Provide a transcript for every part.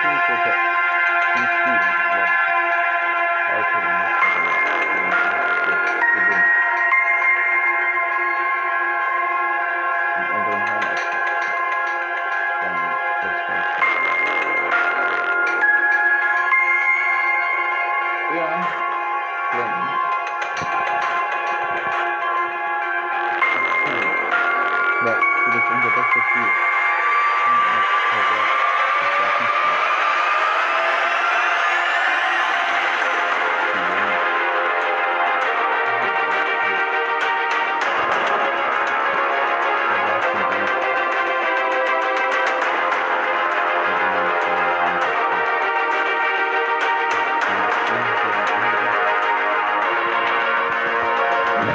你说说，你说说。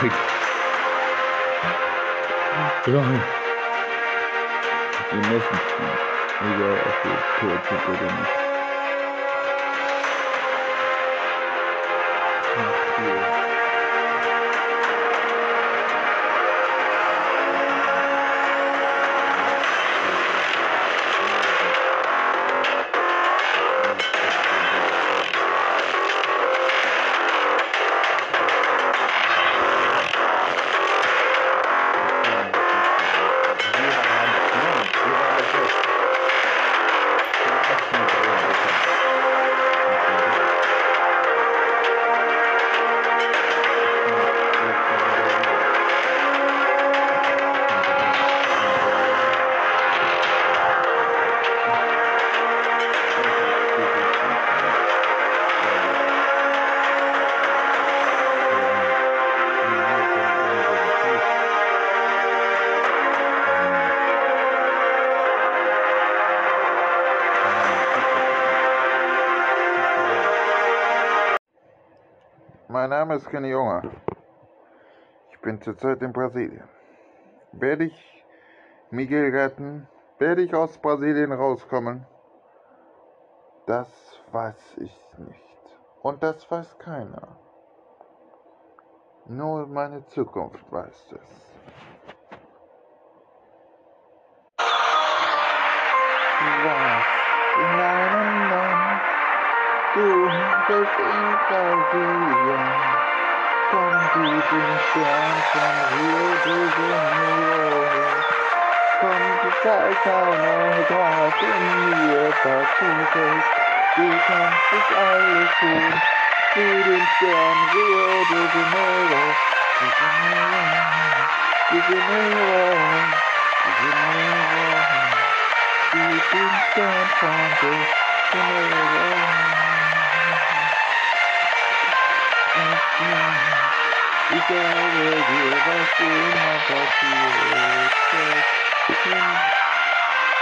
嘿不让用也没什么那个是我主播的。Kenny Junger. Ich bin zurzeit in Brasilien. Werde ich Miguel retten? Werde ich aus Brasilien rauskommen? Das weiß ich nicht. Und das weiß keiner. Nur meine Zukunft weiß es. Was in einem Land Du bist in Brasilien, 关不住想抓住你的手却感觉到害怕失去我到底我懂你我的不舍为什么爱会如此残忍伤害你到底骗了我是你骗了我如果没有爱过你就没有伤害你不是这样伤害你只是怕忘记你 Each other give us in my pocket.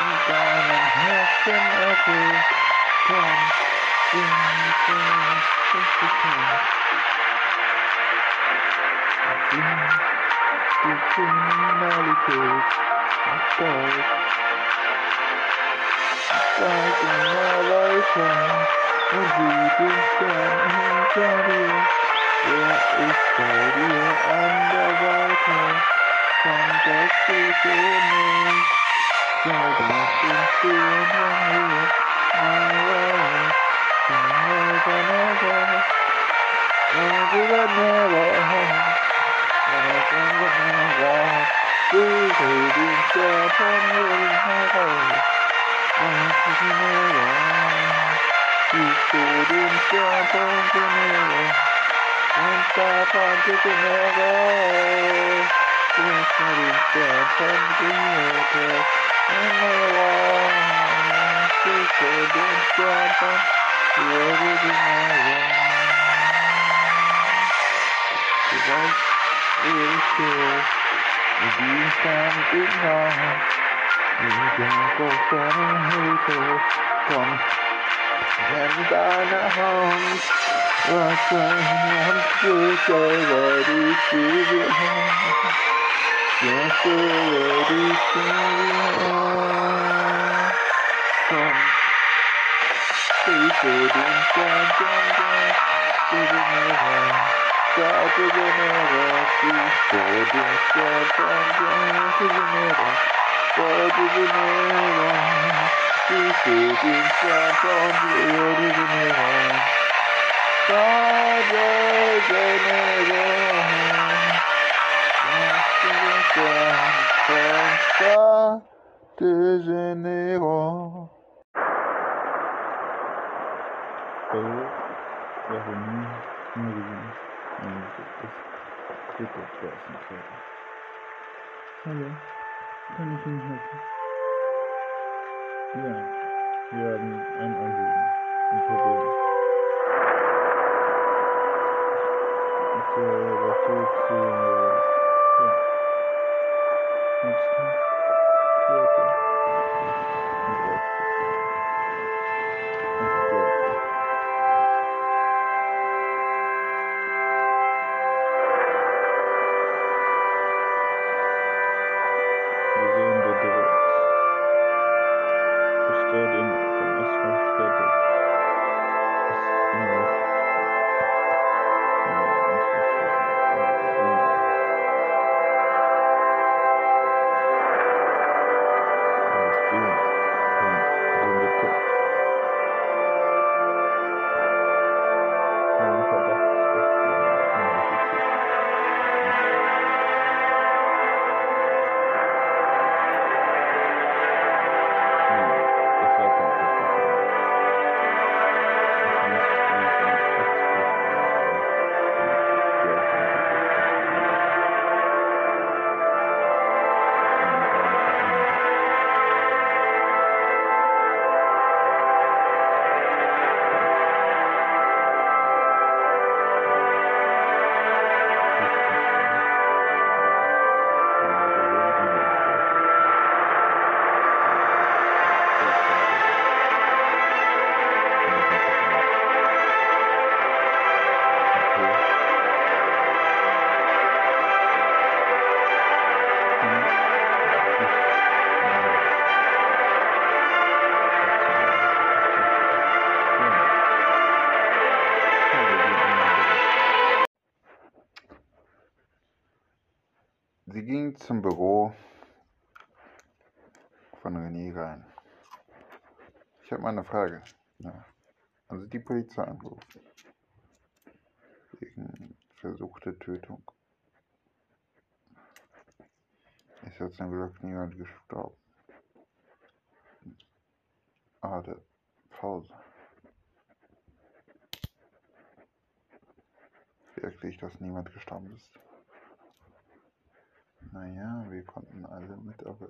You down and help them up with one thing you can think you can. You can mallicate my thought. Like another friend, when we didn't stand in front of you. Er ist bei dir an der Weite, kommt das Gute nicht. Zauber in schöner Höhe, aber never, never, never, never, never, never, Du redest ja von mir heraus, was ich mir ja, ich redest ja von mir xa phong chứ cùng heo gái Chúng ta điện trở thân kính Em mơ lòng Chứ cổ điện quan tâm Yêu đi đi mơ lòng Yêu chiều Đi sang ít non Nhìn đừng có phấn hư thù Còn Em đã 啊，快让不走我的世界，结束我的心愿。从最固定转转转，这个女人，找这个女人，去锁定下转转，这个女人，找这个女人，去锁定下转转，这个女人。Helfen? Ja, wir haben ein Anliegen, ein Problem. Ich äh, was willst du, äh, ja. Alles klar. Ja, ging zum Büro von René rein. Ich habe mal eine Frage. Ja. Also die Polizei angerufen. Wegen versuchter Tötung. Ist ja zum Glück niemand gestorben. Ah, der Pause. Wirklich, dass niemand gestorben ist. Naja, wir konnten alle mit, aber.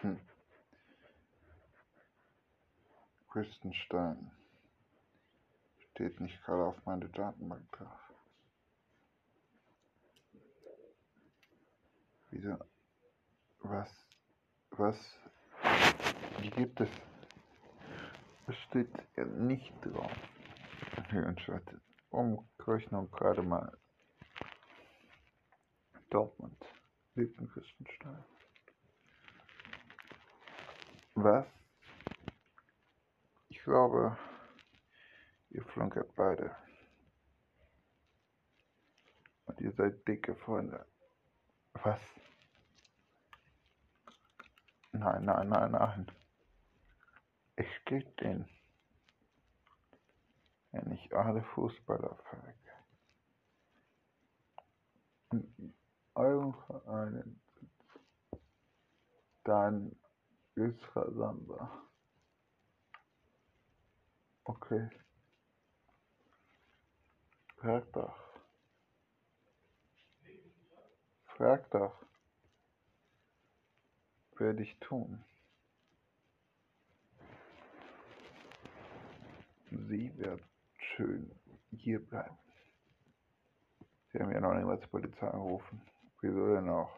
Hm. Christenstein steht nicht gerade auf meine Datenbank drauf. Wieso? Was? Was? Wie gibt es? Es steht ja nicht drauf. Umrechnung gerade mal. Dortmund. Lebt in Christenstein. Was? Ich glaube, ihr flunkert beide. Und ihr seid dicke Freunde. Was? Nein, nein, nein, nein. Ich steht den wenn ich alle Fußballer folge. In eurem Verein dann Isra Samba. Okay. Frag doch. Frag doch. Werde ich tun. Sie wird schön hier bleiben. Sie haben ja noch niemals die Polizei angerufen. Wieso denn auch?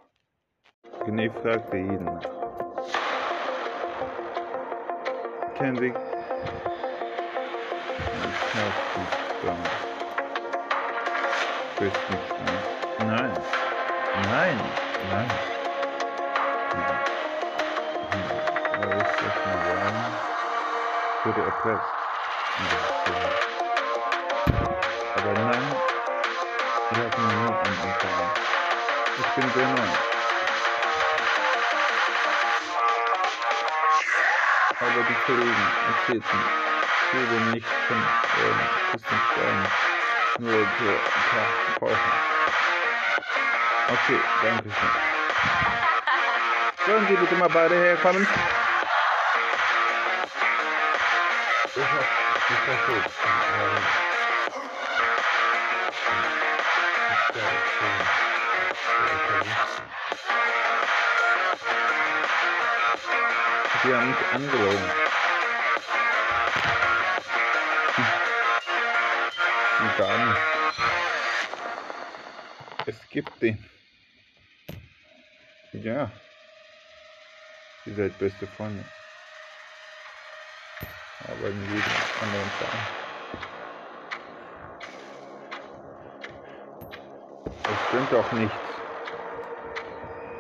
René fragte jeden. Kennen Sie? Ich nicht, nicht, ne? Nein. Nein. Nein. Das mal sagen? Wurde erpresst. Aber Ich ich bin sehr neu. Aber die Kollegen erzählten viele nicht von ihren Küsten Steinen, nur so ein paar Wochen. Okay, danke schön. Sollen Sie bitte mal beide herkommen? Ich hab nicht versteht. Die haben mich angelogen. Hm. Gar nicht. Es gibt den. Ja. Ihr seid beste Freunde. Aber in jedem anderen Verein. Es stimmt doch nichts.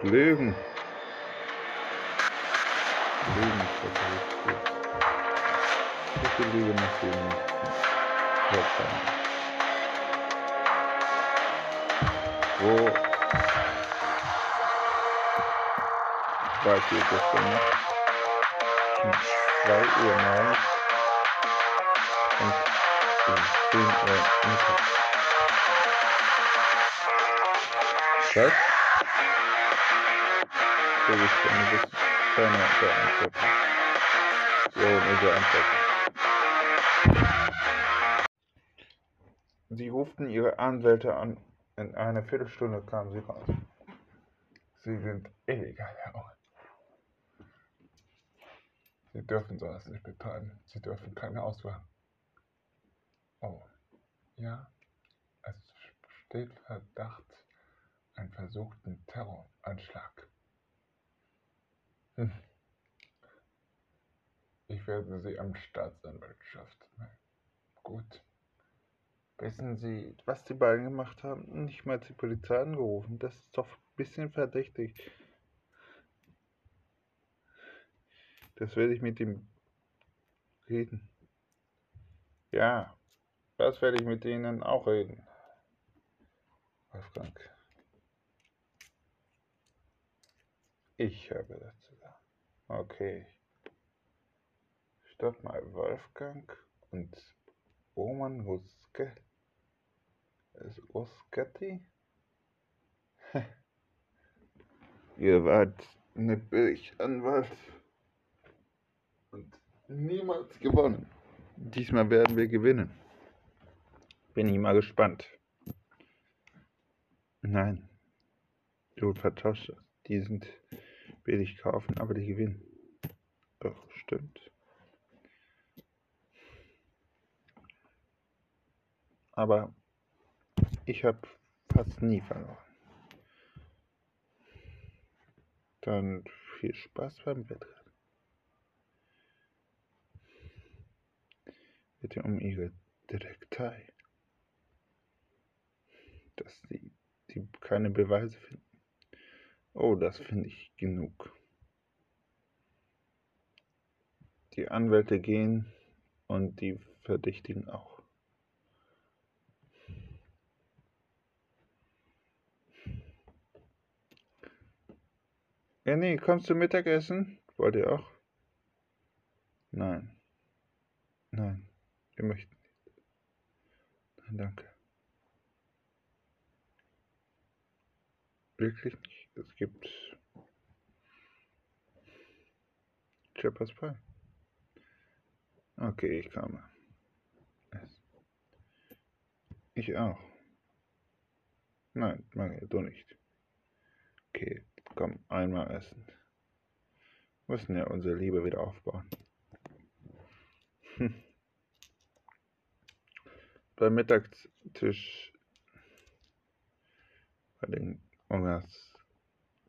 Lügen. Lügen ist das richtig. So viel Lüge muss ich nicht. Wo wart ihr gestern? Um 2 Uhr morgens und um 10 Uhr mittags. Was? So ich gerne wissen. Keine Beantwortung. Ja, eine Beantwortung. Sie ruften ihre Anwälte an. In einer Viertelstunde kamen sie raus. Sie sind illegal. Sie dürfen sowas nicht betreiben. Sie dürfen keine Auswahl. Oh, ja. Es besteht Verdacht, einen versuchten Terroranschlag. Ich werde Sie am Staatsanwaltschaft melden. Gut. Wissen Sie, was die beiden gemacht haben? Nicht mal die Polizei angerufen. Das ist doch ein bisschen verdächtig. Das werde ich mit ihm reden. Ja, das werde ich mit Ihnen auch reden. Wolfgang. Ich habe gesagt. Okay. Stopp mal, Wolfgang und Roman Ruske. Ist Ruskati? Ihr wart eine Billiganwalt und niemals gewonnen. Diesmal werden wir gewinnen. Bin ich mal gespannt. Nein. Du vertauscht das. Die sind billig kaufen, aber die gewinnen. Doch, stimmt. Aber ich habe fast nie verloren. Dann viel Spaß beim Wettrennen. Bitte um Ihre Direktei. Dass Sie, die keine Beweise finden. Oh, das finde ich genug. Die Anwälte gehen und die Verdächtigen auch. Nee, kommst du Mittagessen? Wollt ihr auch? Nein. Nein, wir möchten nicht. Nein, danke. Wirklich nicht. Es gibt Shepherd's Pie. Okay, ich komme. Ich auch. Nein, Mangel, du nicht. Okay, komm, einmal essen. Wir müssen ja unsere Liebe wieder aufbauen. Hm. Beim Mittagstisch bei den Ongas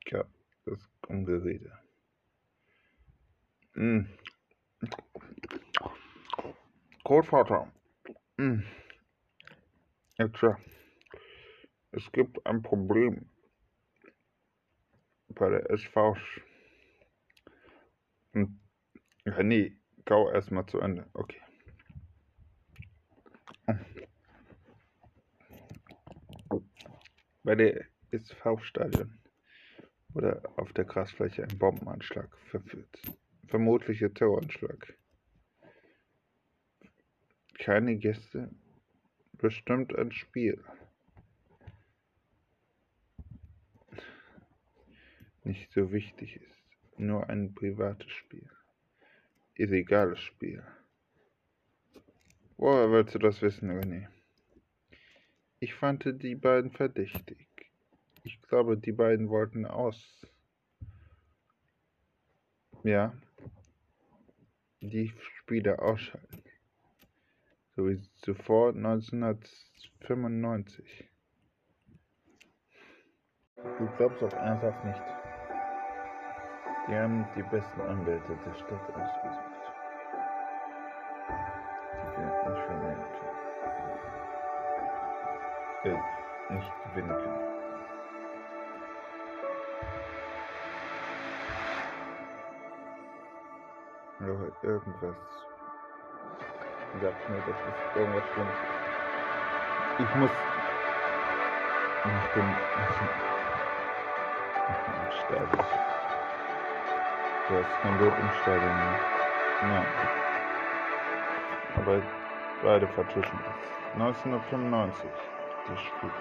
gab das Umgerede. Mm. Großvater, mm. etwa, es gibt ein Problem bei der SV. Und, ja, nee, gau erstmal zu Ende. Okay. Bei der SV-Stadion wurde auf der Grasfläche ein Bombenanschlag verführt. Vermutlicher Terroranschlag. Keine Gäste, bestimmt ein Spiel. Nicht so wichtig ist, nur ein privates Spiel. Illegales Spiel. Woher willst du das wissen, René? Ich fand die beiden verdächtig. Glaube, die beiden wollten aus. Ja. Die Spiele ausschalten. So wie zuvor 1995. Du glaubst auch ernsthaft nicht. Die haben die besten Anwälte der Stadt ausgesucht. Die wir nicht vernehmen können. Äh, nicht gewinnen Oder irgendwas. Sagt mir, dass es irgendwas stimmt. Ich muss. Ich bin. Sterblich. Du hast kein Blut im Stadion. Ja. Aber beide vertuschen es. 1995. Die Spiel.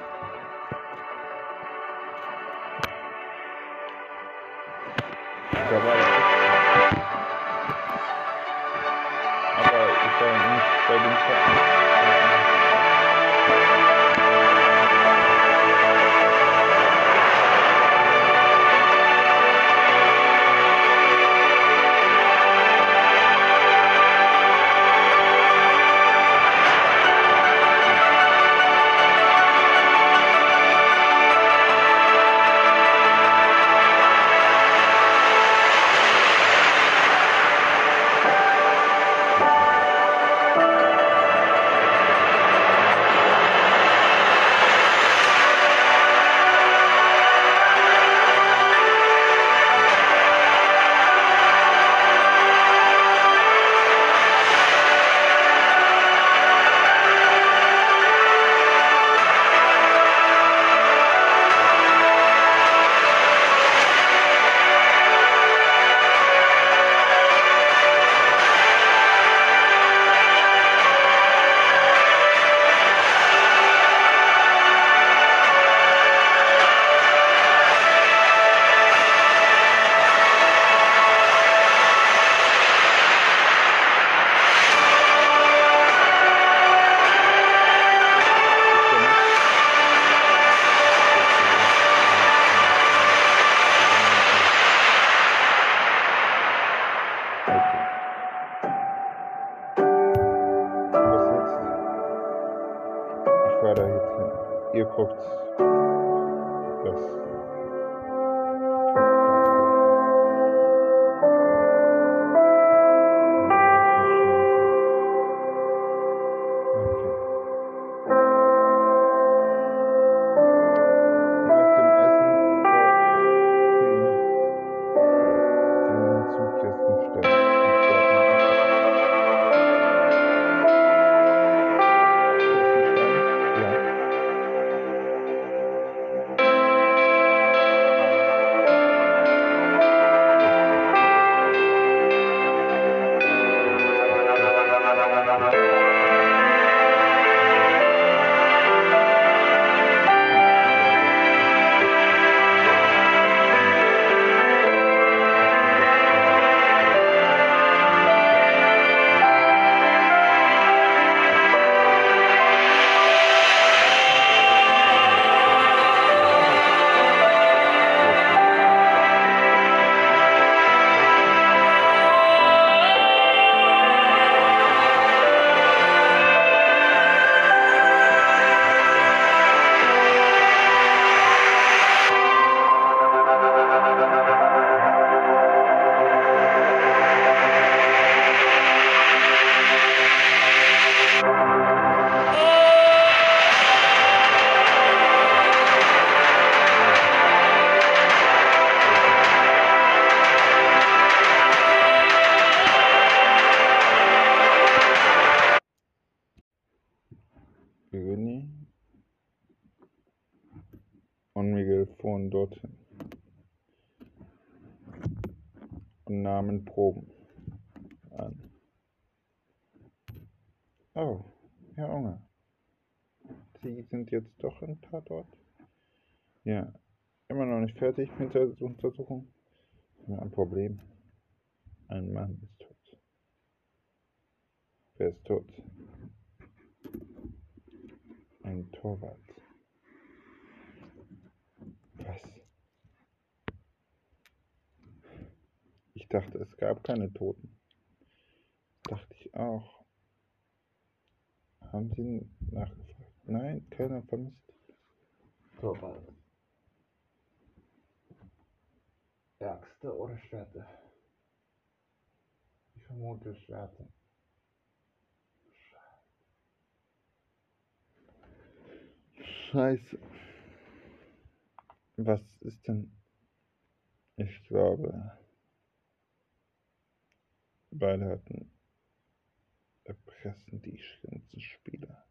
Tatort? Ja, immer noch nicht fertig mit der Untersuchung? Ja, ein Problem. Ein Mann ist tot. Wer ist tot? Ein Torwart. Was? Ich dachte, es gab keine Toten. Dachte ich auch. Haben Sie nachgefragt? Nein, keiner vermisst. Torwart. Ärgste oder Schwerte? Ich vermute Schwerte. Scheiße. Was ist denn? Ich glaube, beide hatten erpressen die schlimmsten Spieler.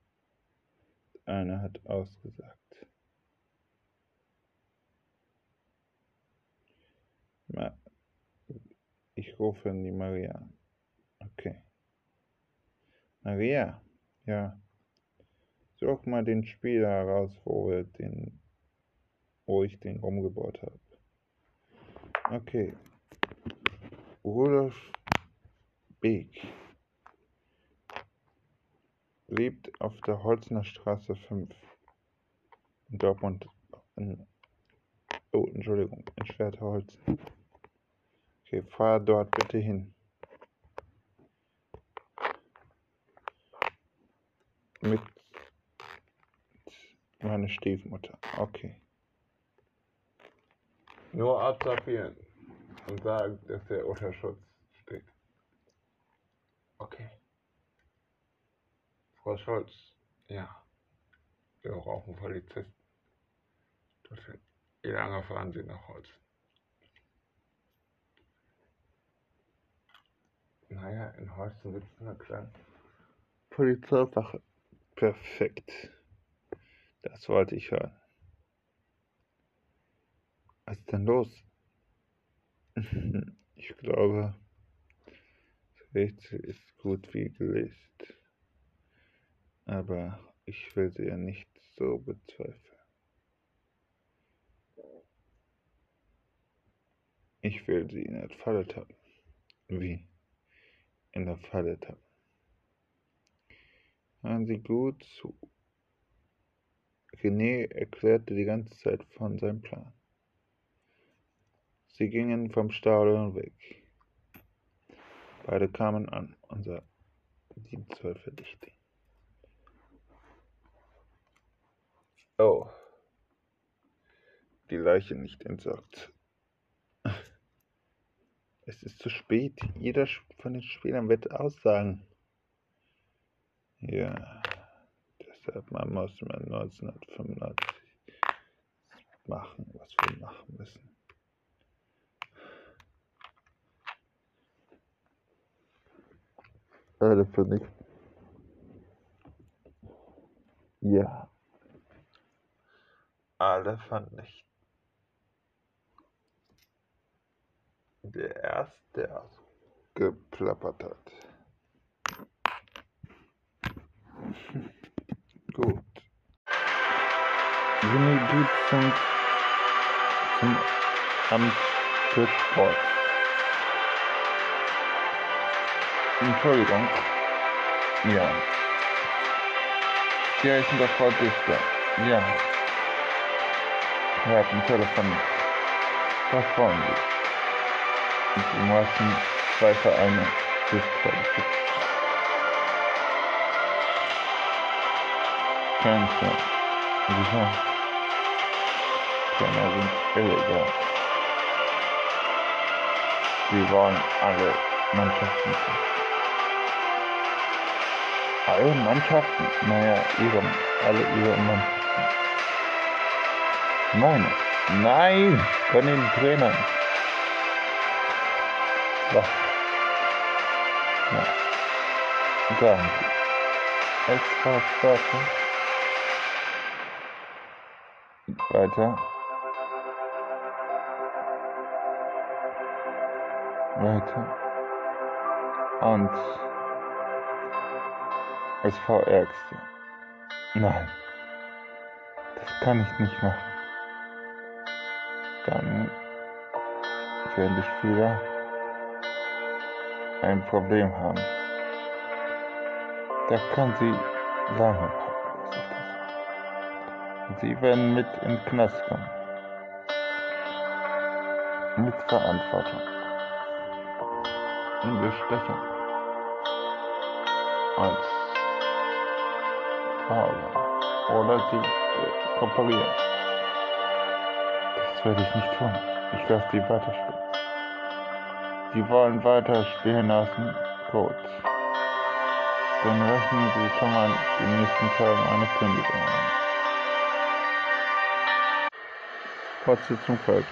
Einer hat ausgesagt. Ich rufe die Maria. Okay. Maria, ja. Such mal den Spieler heraus, wo wir den, wo ich den umgebaut habe. Okay. Rudolf Beek lebt auf der Holzner Straße 5 in Dortmund. In, oh, Entschuldigung, in Schwerterholzen. Okay, fahr dort bitte hin. Mit meiner Stiefmutter. Okay. Nur absorbieren und sagen, dass er unter Schutz steht. Okay. Frau Scholz, ja. Wir brauchen Polizisten. Wie lange fahren Sie nach Holz? Naja, in Holzen sitzt eine kleine Polizeiwache. Perfekt. Das wollte ich hören. Was ist denn los? Ich glaube, das Rätsel ist gut wie gelöst. Aber ich will sie ja nicht so bezweifeln. Ich will sie in der Falle tappen. Wie? In der Falle tappen. Hören Sie gut zu. René erklärte die ganze Zeit von seinem Plan. Sie gingen vom Stadion weg. Beide kamen an und sagten, die. Oh, die Leiche nicht entsorgt. Es ist zu spät. Jeder von den Spielern wird aussagen. Ja, deshalb man muss man 1995 machen, was wir machen müssen. Alle vernichten. Ja. Alle vernichten. Der erste, der geplappert hat. Gut. Jimmy geht zum, zum Amt für Sport. Entschuldigung. Ja. Hier ist der Frau Dichter. Ja. Er hat ein Telefon. Was wollen Sie? Sie müssen zwei Vereine disqualifizieren. Fenster. Wieso? Trainer sind illegal. Sie wollen alle Mannschaften. Alle Mannschaften? Naja, ihre, alle ihre Mannschaften. Meine? Nein! Von den Trainern. Bah. No. Garnki. Extra starten. Weiter. Weiter. Und SV Ärgste. Nein. Das kann ich nicht machen. Dann werde ich Spieler ein Problem haben. Da kann sie lange sie werden mit in den Knast kommen. Mit Verantwortung. Und Bestechung. Als Fahrer. Oder sie äh, kooperieren. Das werde ich nicht tun. Ich lasse die weiterspielen. Sie wollen weiter spielen lassen. Gut. Dann rechnen Sie schon mal die nächsten Tage eine Kündigung an. Fortsetzung folgt.